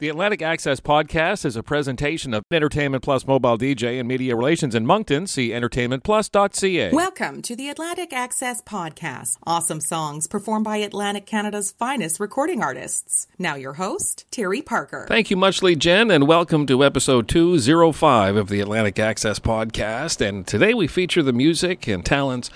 The Atlantic Access Podcast is a presentation of Entertainment Plus Mobile DJ and Media Relations in Moncton. See entertainmentplus.ca. Welcome to the Atlantic Access Podcast. Awesome songs performed by Atlantic Canada's finest recording artists. Now, your host, Terry Parker. Thank you muchly, Jen, and welcome to episode 205 of the Atlantic Access Podcast. And today we feature the music and talents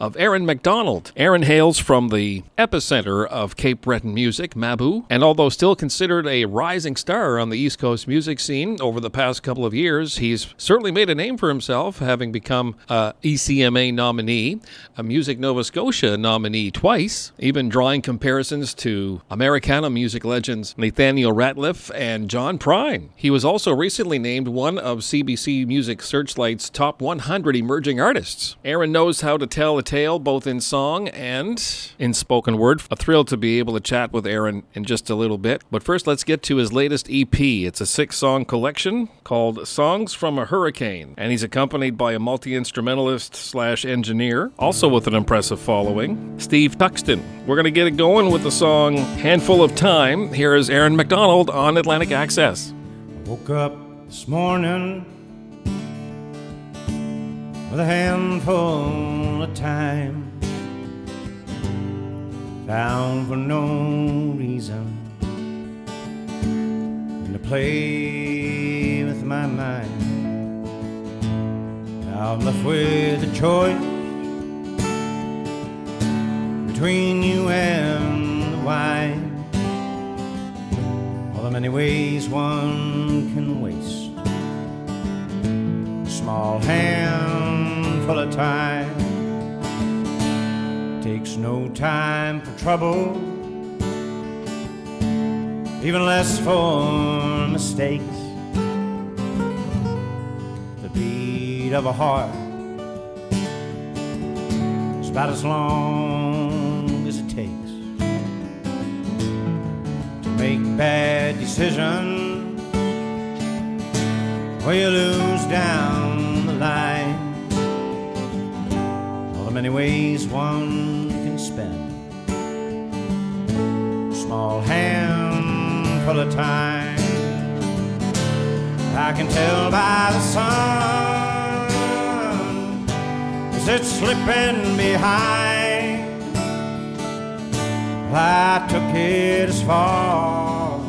of Aaron MacDonald. Aaron hails from the epicenter of Cape Breton music, Mabou, and although still considered a rising star on the East Coast music scene over the past couple of years, he's certainly made a name for himself, having become a ECMA nominee, a Music Nova Scotia nominee twice, even drawing comparisons to Americana music legends Nathaniel Rateliff and John Prine. He was also recently named one of CBC Music Searchlight's top 100 emerging artists. Aaron knows how to tell a tale both in song and in spoken word. A thrill to be able to chat with Aaron in just a little bit. But first, let's get to his latest EP. It's a six song collection called Songs from a Hurricane. And he's accompanied by a multi instrumentalist slash engineer, also with an impressive following, Steve Luxton. We're going to get it going with the song Handful of Time. Here is Aaron MacDonald on Atlantic Access. Woke up this morning with a handful of time, found for no reason, play with my mind. Now I'm left with a choice between you and the wine. All the many ways one can waste. A small handful of time takes no time for trouble. Even less for mistakes the beat of a heart is about as long as it takes to make bad decisions where you lose down the line. All the many ways one can spend small handful of time. I can tell by the sun as it's slipping behind. I took it as far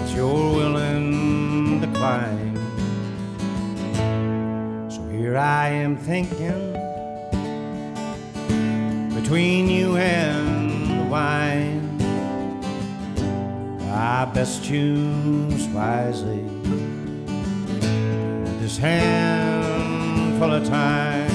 as you're willing to climb. So here I am thinking between you and the wine. I best choose wisely this handful of time.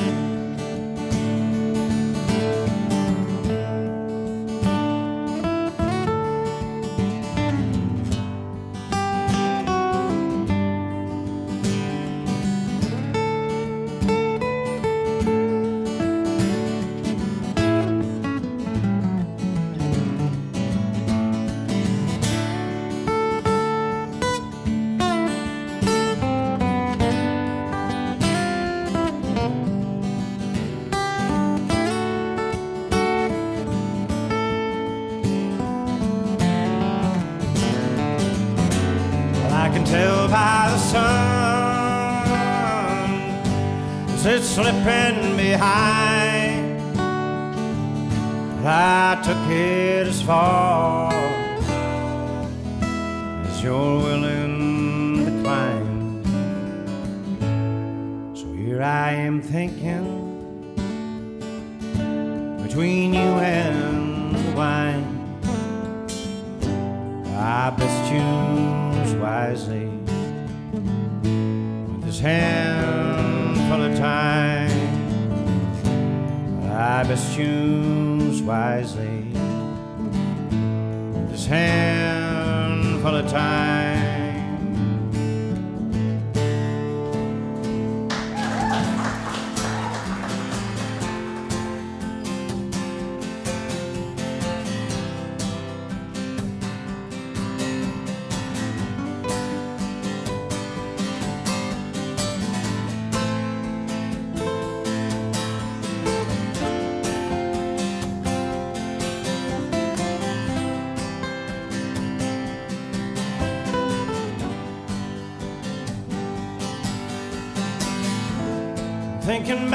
I best choose wisely with this handful of time. I best choose wisely with this handful of time.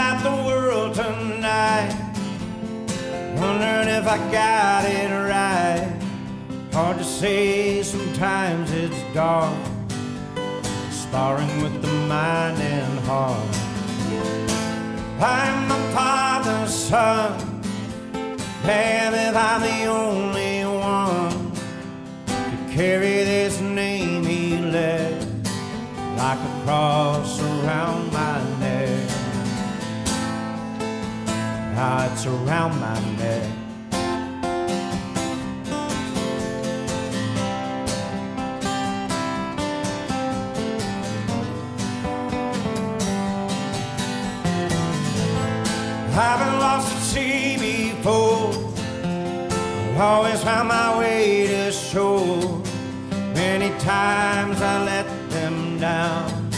About the world tonight. Wondering if I got it right. Hard to say, sometimes it's dark. Sparring with the mind and heart. I'm my father's son. Damn if I'm the only one to carry this name he left like a cross around my neck. Now it's around my neck. I've been lost at sea before. Always found my way to shore. Many times I let them down.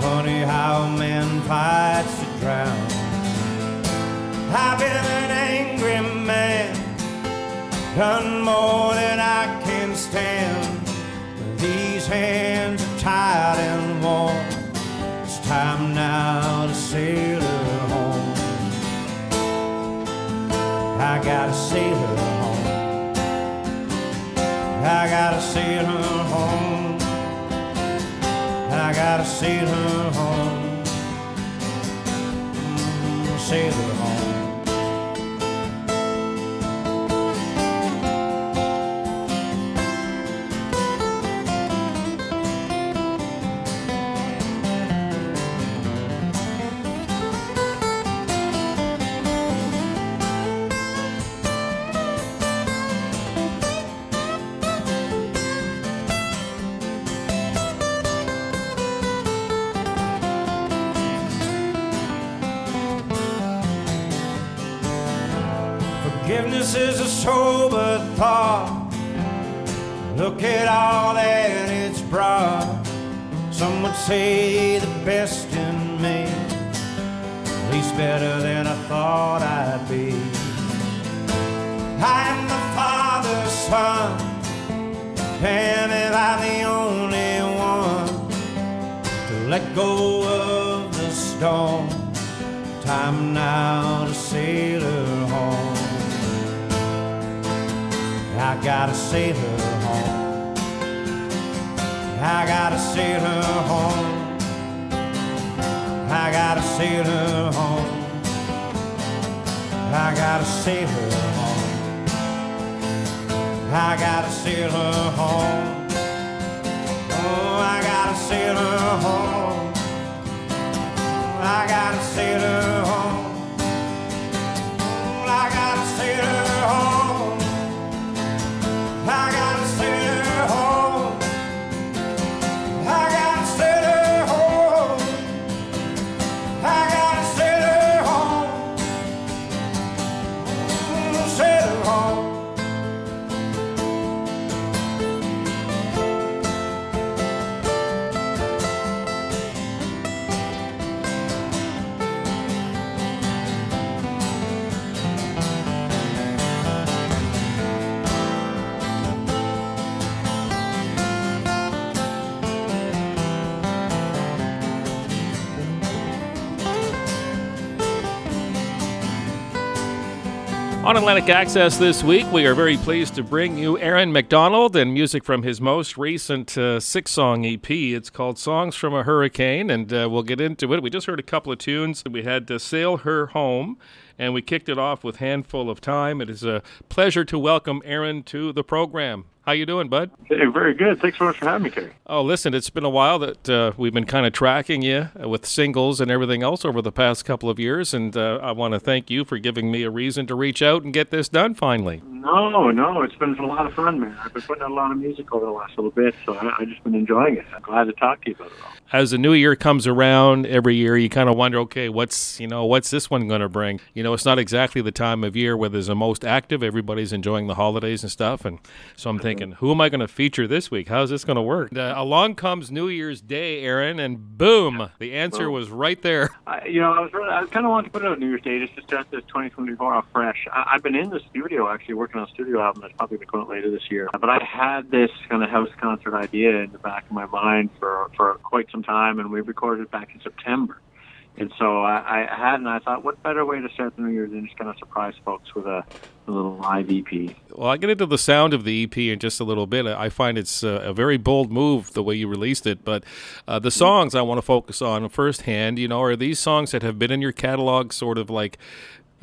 Funny how a man fights to drown. I've been an angry man, done more than I can stand. These hands are tired and worn. It's time now to sail her home. I gotta sail her home. I gotta sail her home. I gotta sail her home. Mm, sail her home. Forgiveness is a sober thought. Look at all that it's brought. Some would say the best in me, at least better than I thought I'd be. I'm the father's son. Damn if I'm the only one to let go of the storm. Time now to sail her I gotta sail her home. I gotta sail her home. I gotta sail her home. I gotta sail her home. I gotta sail her home. Oh, I gotta sail her home. I gotta sail her home. I gotta sail her home. I gotta sail On Atlantic Access this week, we are very pleased to bring you Aaron MacDonald and music from his most recent uh, six song EP. It's called Songs from a Hurricane, and uh, we'll get into it. We just heard a couple of tunes. We had to Sail Her Home, and we kicked it off with Handful of Time. It is a pleasure to welcome Aaron to the program. How you doing, bud? Hey, very good. Thanks so much for having me, Terry. Oh, listen, it's been a while that uh, we've been kind of tracking you with singles and everything else over the past couple of years, and uh, I want to thank you for giving me a reason to reach out and get this done finally. No, no, it's been a lot of fun, man. I've been putting out a lot of music over the last little bit, so I, I've just been enjoying it. I'm glad to talk to you about it all. As the new year comes around every year, you kind of wonder, okay, what's you know what's this one going to bring? You know, it's not exactly the time of year where there's the most active. Everybody's enjoying the holidays and stuff, and so I'm thinking, who am I going to feature this week? How's this going to work? Uh, along comes New Year's Day, Aaron, and boom, the answer was right there. I, you know, I was really, I kind of wanted to put out New Year's Day just to start this 2024 off fresh. I, I've been in the studio actually working on a studio album that's probably going to come out later this year. But I've had this kind of house concert idea in the back of my mind for for quite some time, and we recorded back in September. And so I, I had, and I thought, what better way to start the new year than just kind of surprise folks with a, a little live EP? Well, I'll get into the sound of the EP in just a little bit. I find it's a, a very bold move the way you released it, but uh, the songs I want to focus on firsthand, you know, are these songs that have been in your catalog sort of like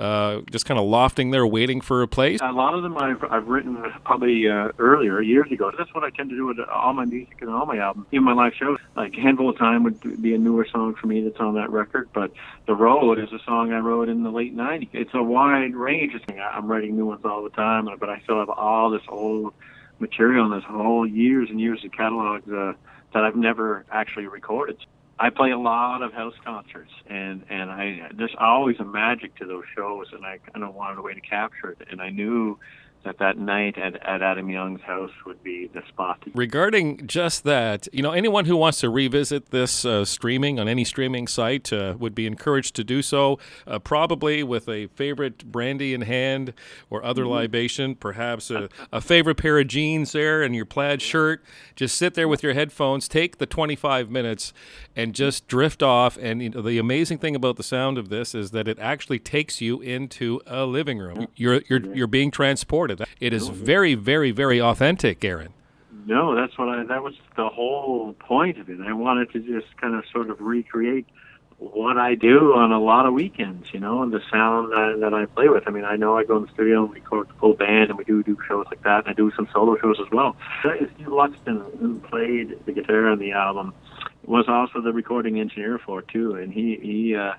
uh, just kind of lofting there, waiting for a place? A lot of them I've, I've written probably uh, earlier, years ago. That's what I tend to do with all my music and all my albums, even my live shows. Like Handful of Time would be a newer song for me that's on that record, but The Road is a song I wrote in the late 90s. It's a wide range. I'm writing new ones all the time, but I still have all this old material and this whole years and years of catalogs uh, that I've never actually recorded. I play a lot of house concerts, and and I there's always a magic to those shows, and I kind of wanted a way to capture it, and I knew that that night at, at Adam Young's house would be the spot. Regarding just that, you know, anyone who wants to revisit this uh, streaming on any streaming site uh, would be encouraged to do so, uh, probably with a favorite brandy in hand or other mm-hmm. libation, perhaps a, a, favorite pair of jeans there and your plaid shirt. Just sit there with your headphones, take the 25 minutes, and just drift off. And you know, the amazing thing about the sound of this is that it actually takes you into a living room. You're you're you're being transported it. Is very, very, very authentic, Aaron. No, that's what I. That was the whole point of it. I wanted to just kind of sort of recreate what I do on a lot of weekends, you know, and the sound that, that I play with. I mean, I know I go in the studio and record the full band, and we do do shows like that, and I do some solo shows as well. Steve Luxton, who played the guitar on the album, was also the recording engineer for too, and he he uh,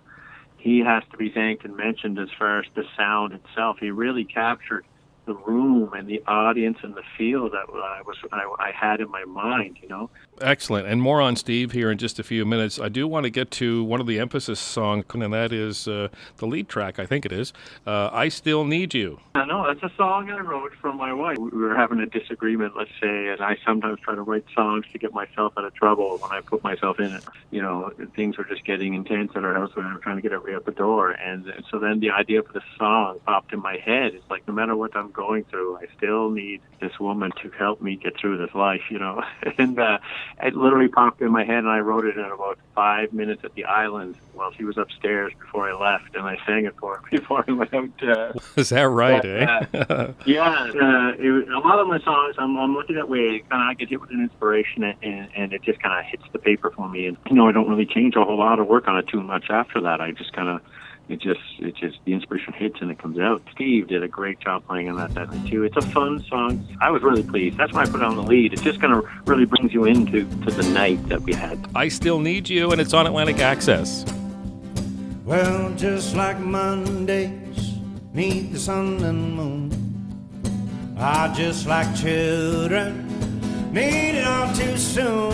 he has to be thanked and mentioned as far as the sound itself. He really captured the room and the audience and the feel that I was I, I, had in my mind, you know. Excellent, and more on Steve here in just a few minutes. I do want to get to one of the emphasis songs, and that is uh, the lead track. I think it is. Uh, I still need you. I know that's a song I wrote for my wife. We were having a disagreement, let's say, and I sometimes try to write songs to get myself out of trouble when I put myself in it. You know, things were just getting intense at our house when I was trying to get everybody out the door, and so then the idea for the song popped in my head. It's like no matter what I'm going through. I still need this woman to help me get through this life, you know. and uh, it literally popped in my head, and I wrote it in about five minutes at the island while she was upstairs before I left, and I sang it for her before I went out. Uh, Is that right? But, uh, eh? yeah, uh, it, a lot of my songs, I'm, I'm looking that way. Kind of, I get hit with an inspiration, and, and it just kind of hits the paper for me. And you know, I don't really change a whole lot of work on it too much after that. I just kind of it just it just the inspiration hits and it comes out. Steve did a great job playing on that that night too. It's a fun song. I was really pleased. That's why I put it on the lead. It just kind of really brings you into to the night that we had. I still need you, and it's on Atlantic Access. Well, just like Mondays need the sun and moon, I just like children need it all too soon.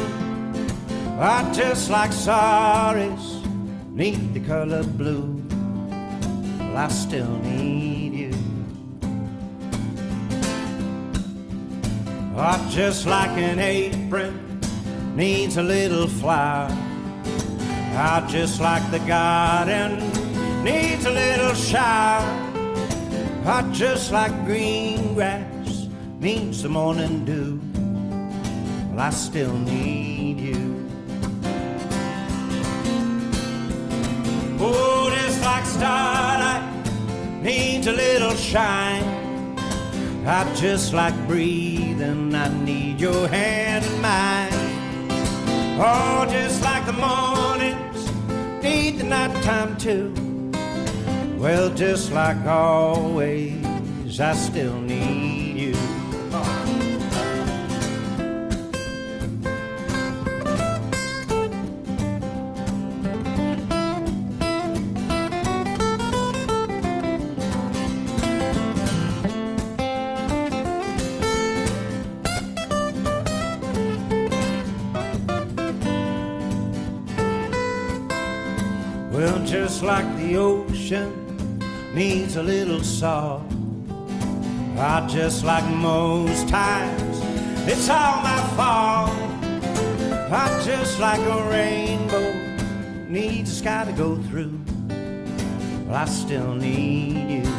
I just like sorries need the color blue. I still need you. Oh, just like an apron needs a little flower. Oh, just like the garden needs a little shower. Oh, just like green grass needs the morning dew. Well, I still need you. Oh, just like starlight needs a little shine. I just like breathing, I need your hand in mine. Oh, just like the mornings need the nighttime too. Well, just like always, I still need the ocean needs a little salt. I just like most times, it's all my fault. I just like a rainbow needs a sky to go through. Well, I still need you.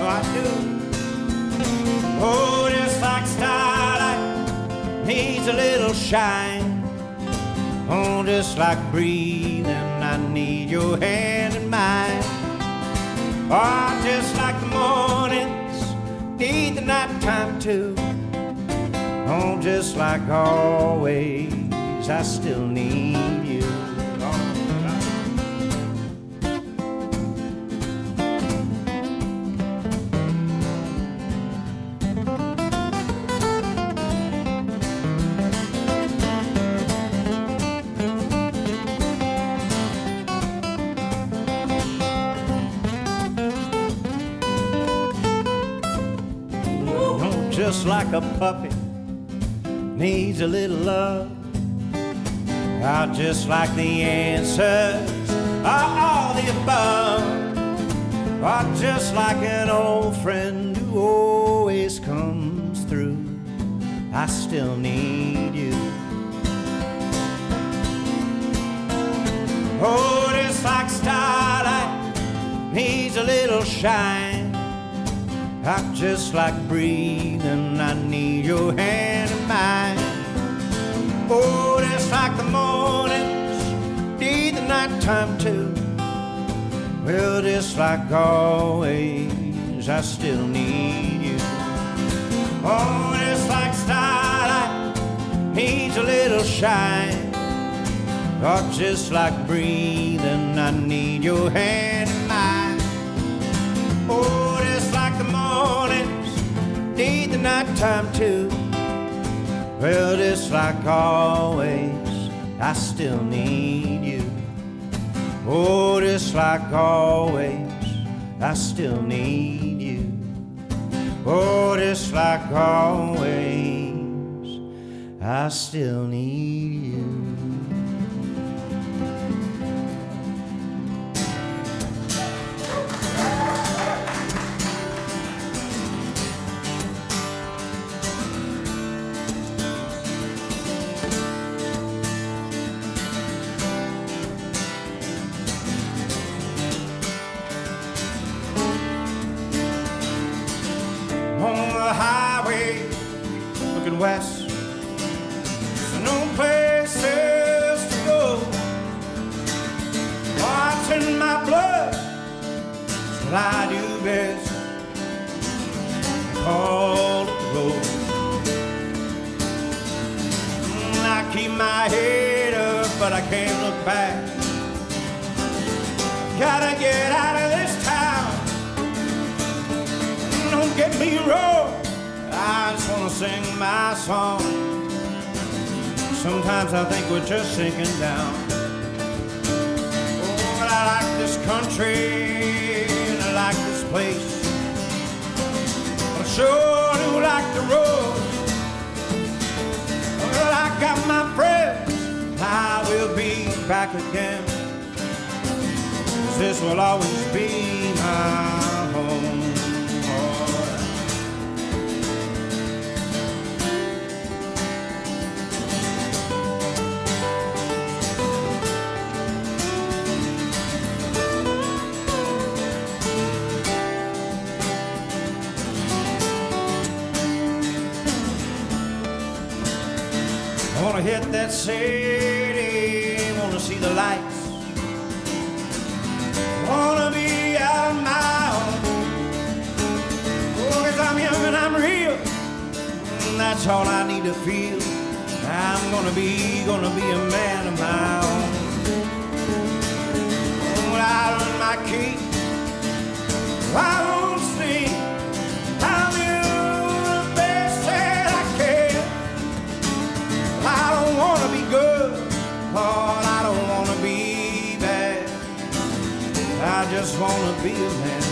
Oh, I do. Oh, just like starlight needs a little shine. Oh, just like breathing I need your hand in mine. Oh, just like the mornings need the nighttime too. Oh, just like always, I still need like a puppy needs a little love. Oh, just like the answers are all the above. Oh, just like an old friend who always comes through. I still need you. Oh, just like starlight needs a little shine. I'm just like breathing, I need your hand in mine. Oh, just like the mornings need the nighttime too. Well, just like always, I still need you. Oh, just like starlight needs a little shine. Oh, just like breathing, I need your hand in mine. Oh, need the nighttime too. Well, just like always, I still need you. Oh, just like always, I still need you. Oh, just like always, I still need you. West. There's no places to go. Watching my blood is what I do best. Call the road. Mm, I keep my head up, but I can't look back. Gotta get out of this town don't get me wrong. I just wanna sing my song. Sometimes I think we're just sinking down. Oh, but I like this country and I like this place. I sure do like the road. Well, I got my friends. I will be back again. this will always be my hit that city, wanna see the lights. Wanna be out my own. Oh, cause I'm young and I'm real. And that's all I need to feel. I'm gonna be, gonna be a man of my own. When I learn my key, I won't I don't wanna be bad. I just wanna be a man.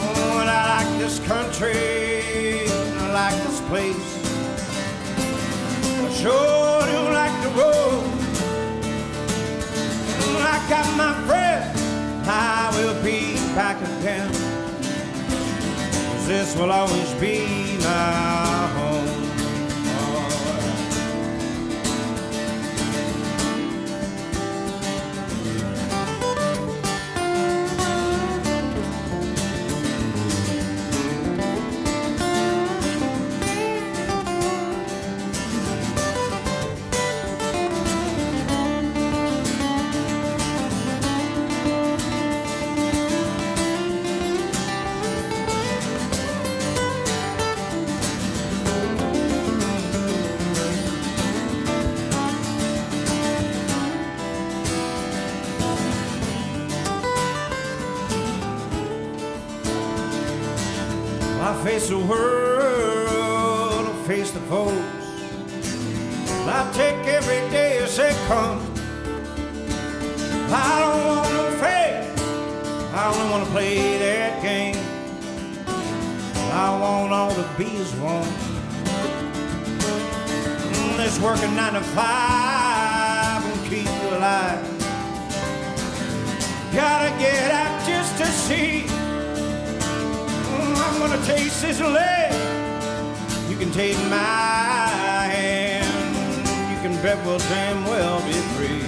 Oh, and I like this country, I like this place. I sure do like the road. And I got my friends, I will be back again. this will always be my to five will keep you alive. Gotta get out just to see. Mm, I'm gonna taste this lead. You can take my hand. You can bet we'll damn well be free.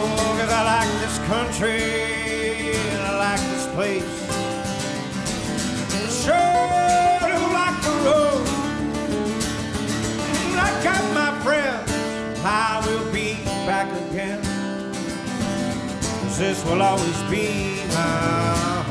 Oh, 'cause I like this country and I like this place. Sure I will be back again. 'Cause this will always be my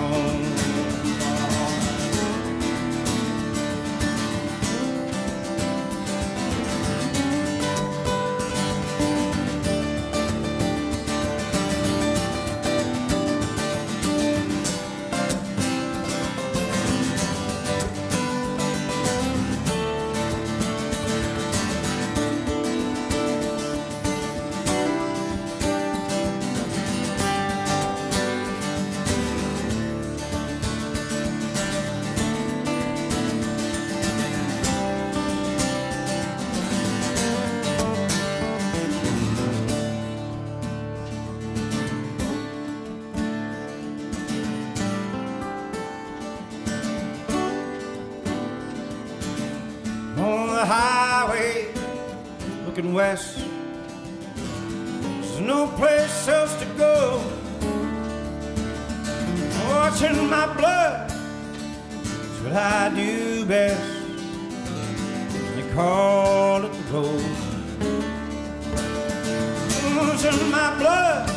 no place else to go. Watching my blood is what I do best. They call it the road. Watching my blood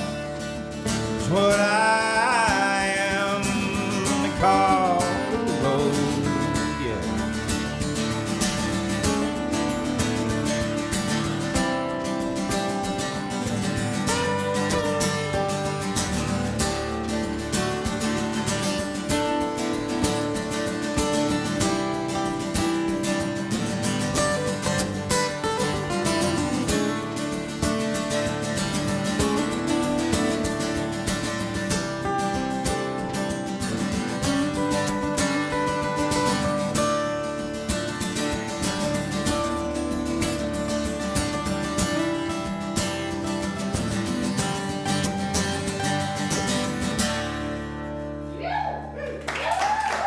is what I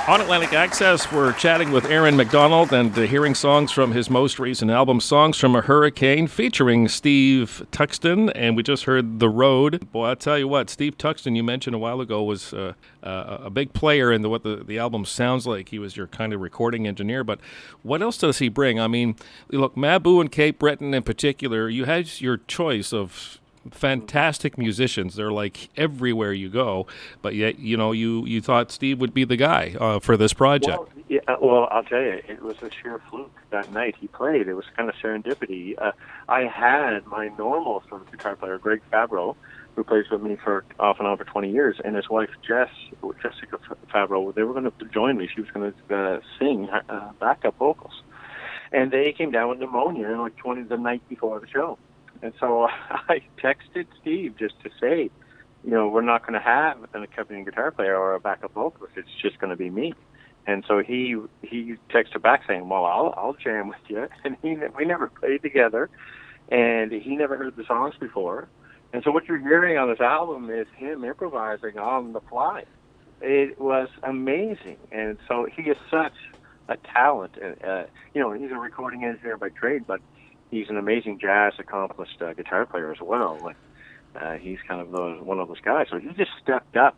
On Atlantic Access, we're chatting with Aaron MacDonald and uh, hearing songs from his most recent album, Songs from a Hurricane, featuring Steve Luxton. And we just heard The Road. Boy, I'll tell you what, Steve Luxton, you mentioned a while ago, was uh, uh, a big player in the, what the, the album sounds like. He was your kind of recording engineer. But what else does he bring? I mean, look, Mabou and Cape Breton in particular, you had your choice of fantastic musicians. They're like everywhere you go, but yet you know you you thought Steve would be the guy uh, for this project. Well, yeah, uh, well, I'll tell you, it was a sheer fluke that night he played. It was kind of serendipity. Uh, I had my normal sort of guitar player, Greg Fabro, who plays with me for off and on for 20 years, and his wife Jess, Jessica Fabro. They were going to join me. She was going to uh, sing uh, backup vocals, and they came down with pneumonia like 20 the night before the show. And so I texted Steve just to say, you know, we're not going to have an accompanying guitar player or a backup vocalist. It's just going to be me. And so he he texted back saying, "Well, I'll I'll jam with you." And he we never played together, and he never heard the songs before. And so what you're hearing on this album is him improvising on the fly. It was amazing, and so he is such a talent. And uh, you know, he's a recording engineer by trade, but he's an amazing jazz accomplished uh, guitar player as well. Like uh, he's kind of those, one of those guys. So he just stepped up.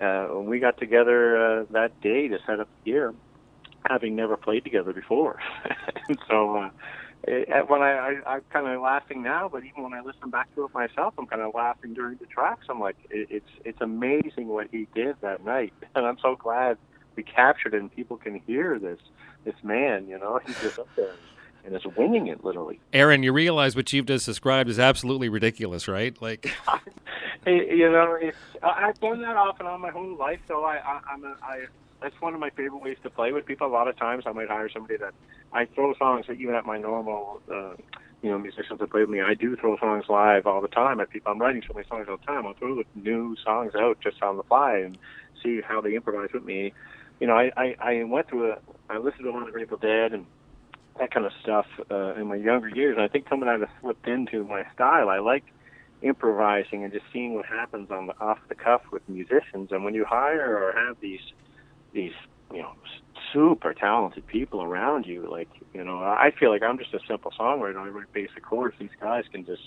Uh, when we got together uh, that day to set up the gear, having never played together before, and so uh, it, when I, I I'm kind of laughing now, but even when I listen back to it myself, I'm kind of laughing during the tracks. I'm like, it, it's it's amazing what he did that night, and I'm so glad we captured it and people can hear this this man. You know, he's just up there and is winging it literally. Aaron, you realize what you've just described is absolutely ridiculous, right? Like, you know, I've done that off and on my whole life. So I, I I'm a, I that's one of my favorite ways to play with people. A lot of times, I might hire somebody that I throw songs even at my normal, uh, you know, musicians that play with me. I do throw songs live all the time at people. I'm writing so many songs all the time. I'll throw new songs out just on the fly and see how they improvise with me. You know, I I, I went through a, I listened to a lot of Grateful Dead and that kind of stuff uh, in my younger years. And I think some of that has slipped into my style. I like improvising and just seeing what happens on the off the cuff with musicians. And when you hire or have these these you know super talented people around you, like you know, I feel like I'm just a simple songwriter. I write basic chords. These guys can just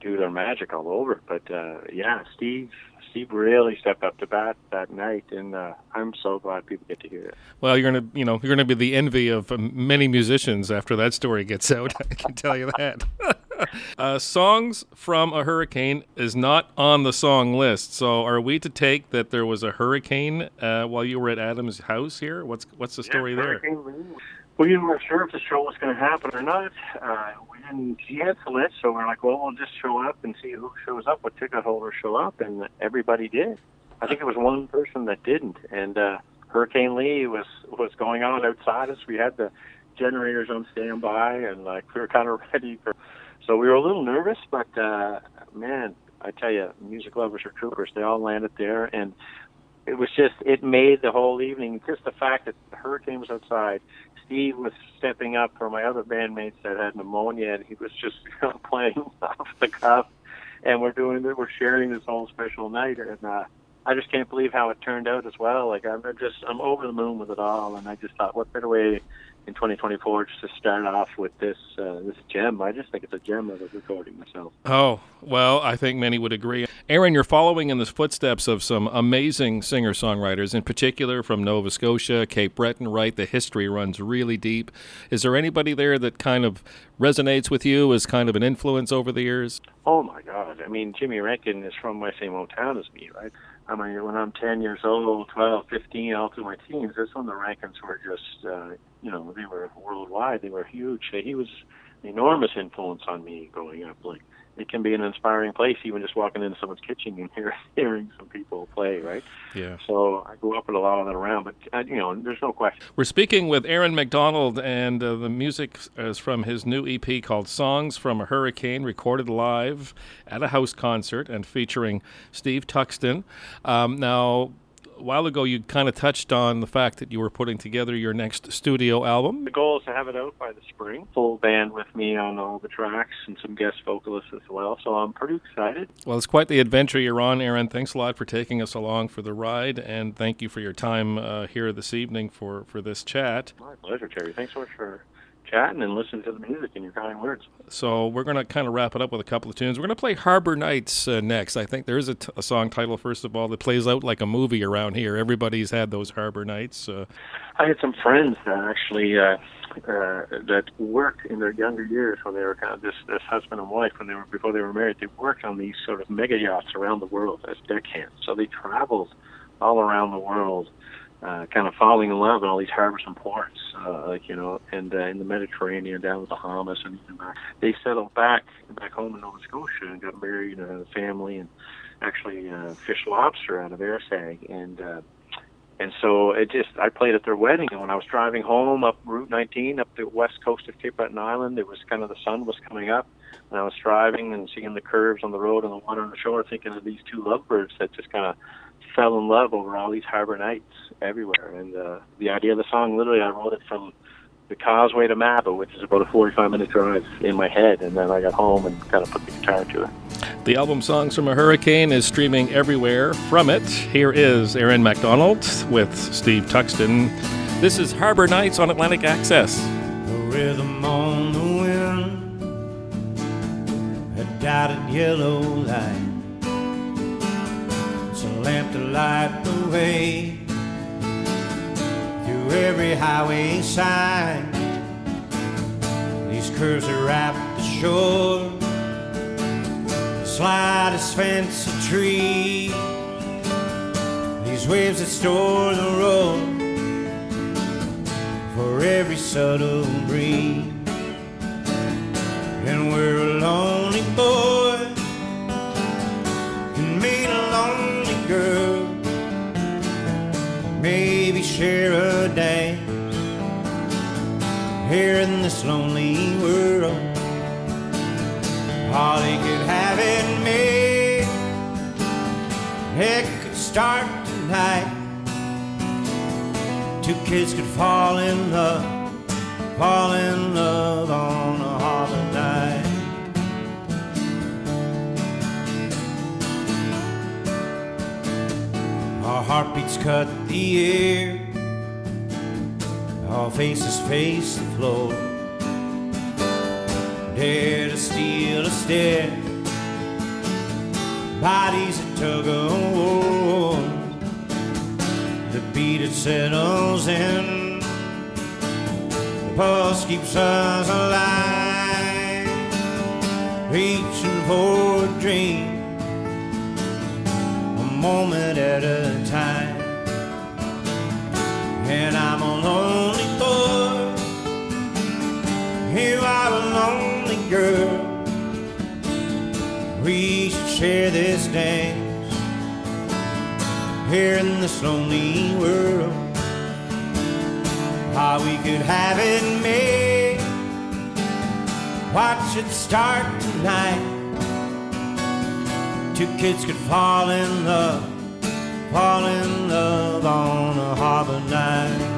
do their magic all over. But uh, yeah, Steve Steve really stepped up to bat that night, and uh, I'm so glad people get to hear it. Well, you're gonna, you know, you're gonna be the envy of um, many musicians after that story gets out. I can tell you that. uh, songs from a hurricane is not on the song list. So, are we to take that there was a hurricane uh, while you were at Adam's house here? What's what's the story yeah, there? We weren't sure if the show was going to happen or not. Uh, we didn't cancel it, so we're like, well, we'll just show up and see who shows up, what ticket holders show up, and everybody did. I think it was one person that didn't, and uh, Hurricane Lee was was going on outside us. We had the generators on standby, and like we were kind of ready for. So we were a little nervous, but uh, man, I tell you, music lovers are troopers. They all landed there, and it was just it made the whole evening. Just the fact that the hurricane was outside, Steve was stepping up for my other bandmates that had pneumonia, and he was just you know, playing off the cuff, and we're doing. We're sharing this whole special night, and uh, I just can't believe how it turned out as well. Like I'm just I'm over the moon with it all, and I just thought, what better way in 2024 just to start off with this uh, this gem. I just think it's a gem of a recording myself. Oh well, I think many would agree. Aaron, you're following in the footsteps of some amazing singer songwriters, in particular from Nova Scotia, Cape Breton. Right, the history runs really deep. Is there anybody there that kind of resonates with you as kind of an influence over the years? Oh my God! I mean, Jimmy Rankin is from my same hometown as me, right? I mean, when I'm 10 years old, 12, 15, all through my teens, that's when the Rankins were just, uh, you know, they were worldwide. They were huge. He was an enormous influence on me growing up. Like, it can be an inspiring place, even just walking into someone's kitchen and hear, hearing some people play, right? Yeah. So I grew up with a lot of that around, but uh, you know, there's no question. We're speaking with Aaron MacDonald, and uh, the music is from his new EP called "Songs from a Hurricane," recorded live at a house concert and featuring Steve Luxton. Um, now a while ago you kind of touched on the fact that you were putting together your next studio album. The goal is to have it out by the spring. Full band with me on all the tracks and some guest vocalists as well. So I'm pretty excited. Well, it's quite the adventure you're on, Aaron. Thanks a lot for taking us along for the ride, and thank you for your time uh, here this evening for, for this chat. My pleasure, Terry. Thanks so much for chatting and listening to the music and your kind words. So we're going to kind of wrap it up with a couple of tunes. We're going to play Harbor Nights uh, next. I think there is a, t- a song title, first of all, that plays out like a movie around here. Everybody's had those Harbor Nights. Uh, I had some friends that actually uh, uh, that worked in their younger years when they were kind of this, this husband and wife when they were before they were married. They worked on these sort of mega yachts around the world as deckhands. So they traveled all around the world uh, kind of falling in love in all these harbors and ports, uh, like you know, and uh, in the Mediterranean, down the Bahamas, and even back. They settled back back home in Nova Scotia and got married, and had a family, and actually uh, fish lobster out of Arisaig, and uh, and so it just I played at their wedding, and when I was driving home up Route 19 up the west coast of Cape Breton Island, it was kind of the sun was coming up, and I was driving and seeing the curves on the road and the water on the shore, thinking of these two lovebirds that just kind of fell in love over all these harbor nights everywhere. And uh, the idea of the song, literally, I wrote it from the causeway to Mabou, which is about a 45 minute drive in my head. And then I got home and kind of put the guitar to it. The album Songs from a Hurricane is streaming everywhere. From it, here is Aaron MacDonald with Steve Luxton. This is Harbor Nights on Atlantic Access. The rhythm on the wind, a dotted yellow light lamp to light the way through every highway sign. These curves that wrap the shore, the slightest fence of trees. These waves that store the road for every subtle breeze. And we're a lonely boy and meet a lonely girl. Maybe share a dance here in this lonely world. Holly could have it made. It could start tonight. Two kids could fall in love, fall in love on a heartbeats cut the air. Our faces face the floor. Dare to steal a stare. Bodies that tug of war. The beat it settles in. The pulse keeps us alive. Reaching for a dream a moment at a time. And I'm a lonely boy. You are a lonely girl. We should share this dance here in this lonely world. How we could have it made. Watch it start tonight. Two kids could fall in love, fall in love on a harbor night.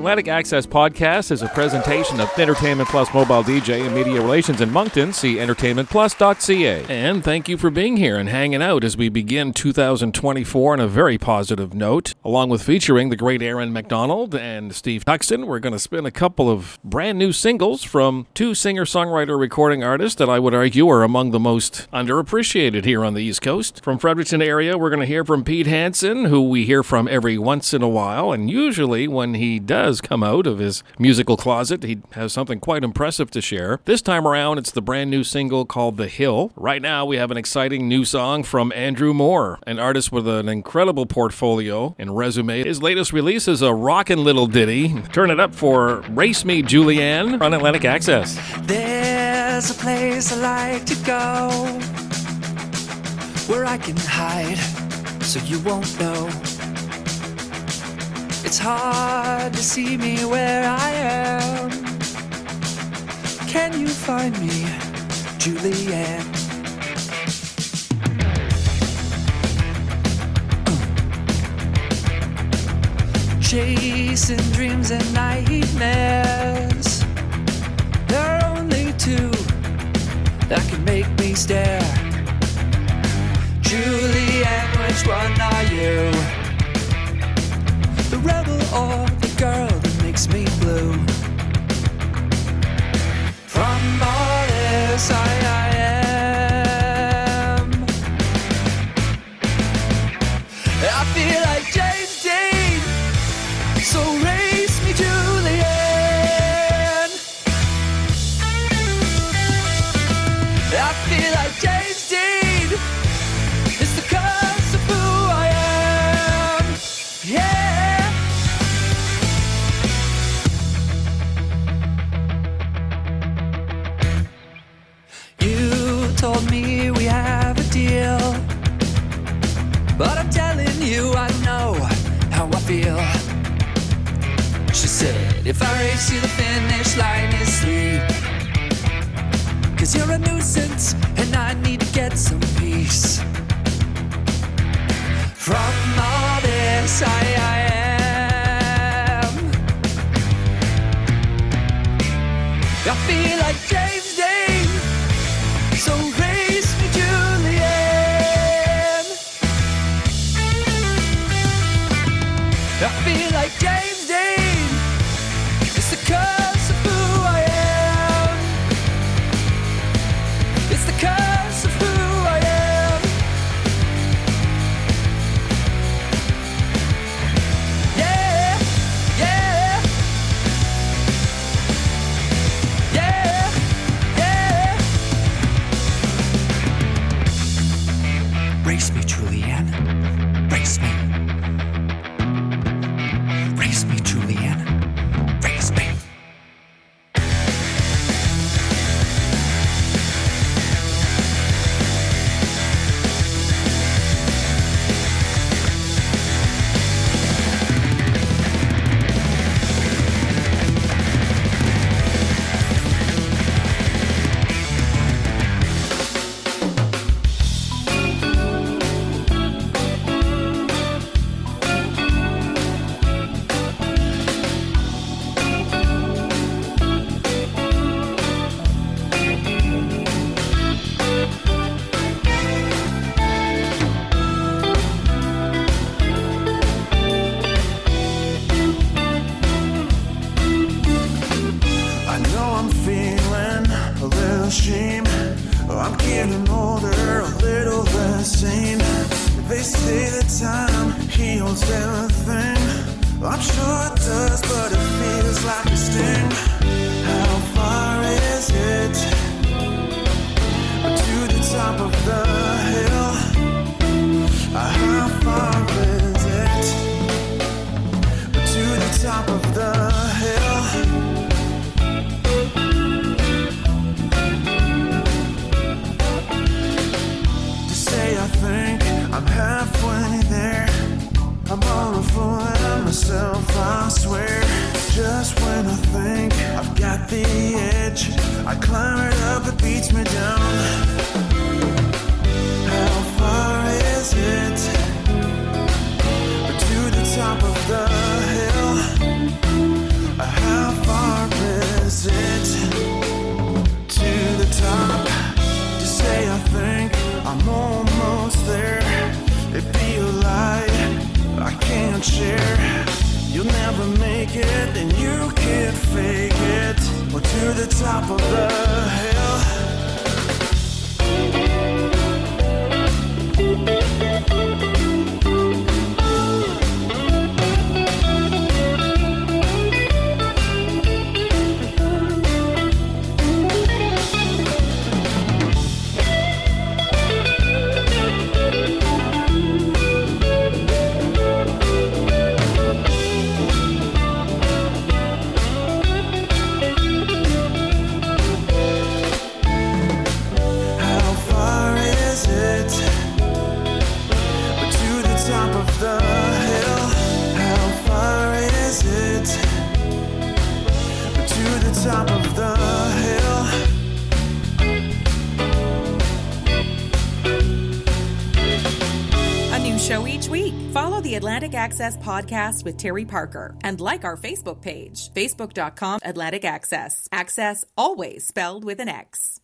Atlantic Access Podcast is a presentation of Entertainment Plus Mobile DJ and Media Relations in Moncton. See entertainmentplus.ca. And thank you for being here and hanging out as we begin 2024 on a very positive note. Along with featuring the great Aaron MacDonald and Steve Luxton, we're going to spin a couple of brand new singles from two singer songwriter recording artists that I would argue are among the most underappreciated here on the East Coast. From Fredericton area, we're going to hear from Pete Hansen, who we hear from every once in a while, and usually when he does come out of his musical closet, he has something quite impressive to share. This time around, it's the brand new single called The Hill. Right now, we have an exciting new song from Andrew Moore, an artist with an incredible portfolio and resume. His latest release is a rockin' little ditty. Turn it up for Race Me Julianne on Atlantic Access. There's a place I like to go where I can hide so you won't know. It's hard to see me where I am. Can you find me, Julianne? Chasing dreams and nightmares. There are only two that can make me stare. Julianne, which one are you? Rebel or the girl that makes me blue? From all this I, I feel. She said, if I race you, the finish line is sleep. Cause you're a nuisance, and I need to get some peace. From all this, I, I am. I feel like James feel make it, and you can't fake it. Or to the top of the hill. Atlantic Access Podcast with Terry Parker and like our Facebook page, facebook.com Atlantic Access. Access always spelled with an X.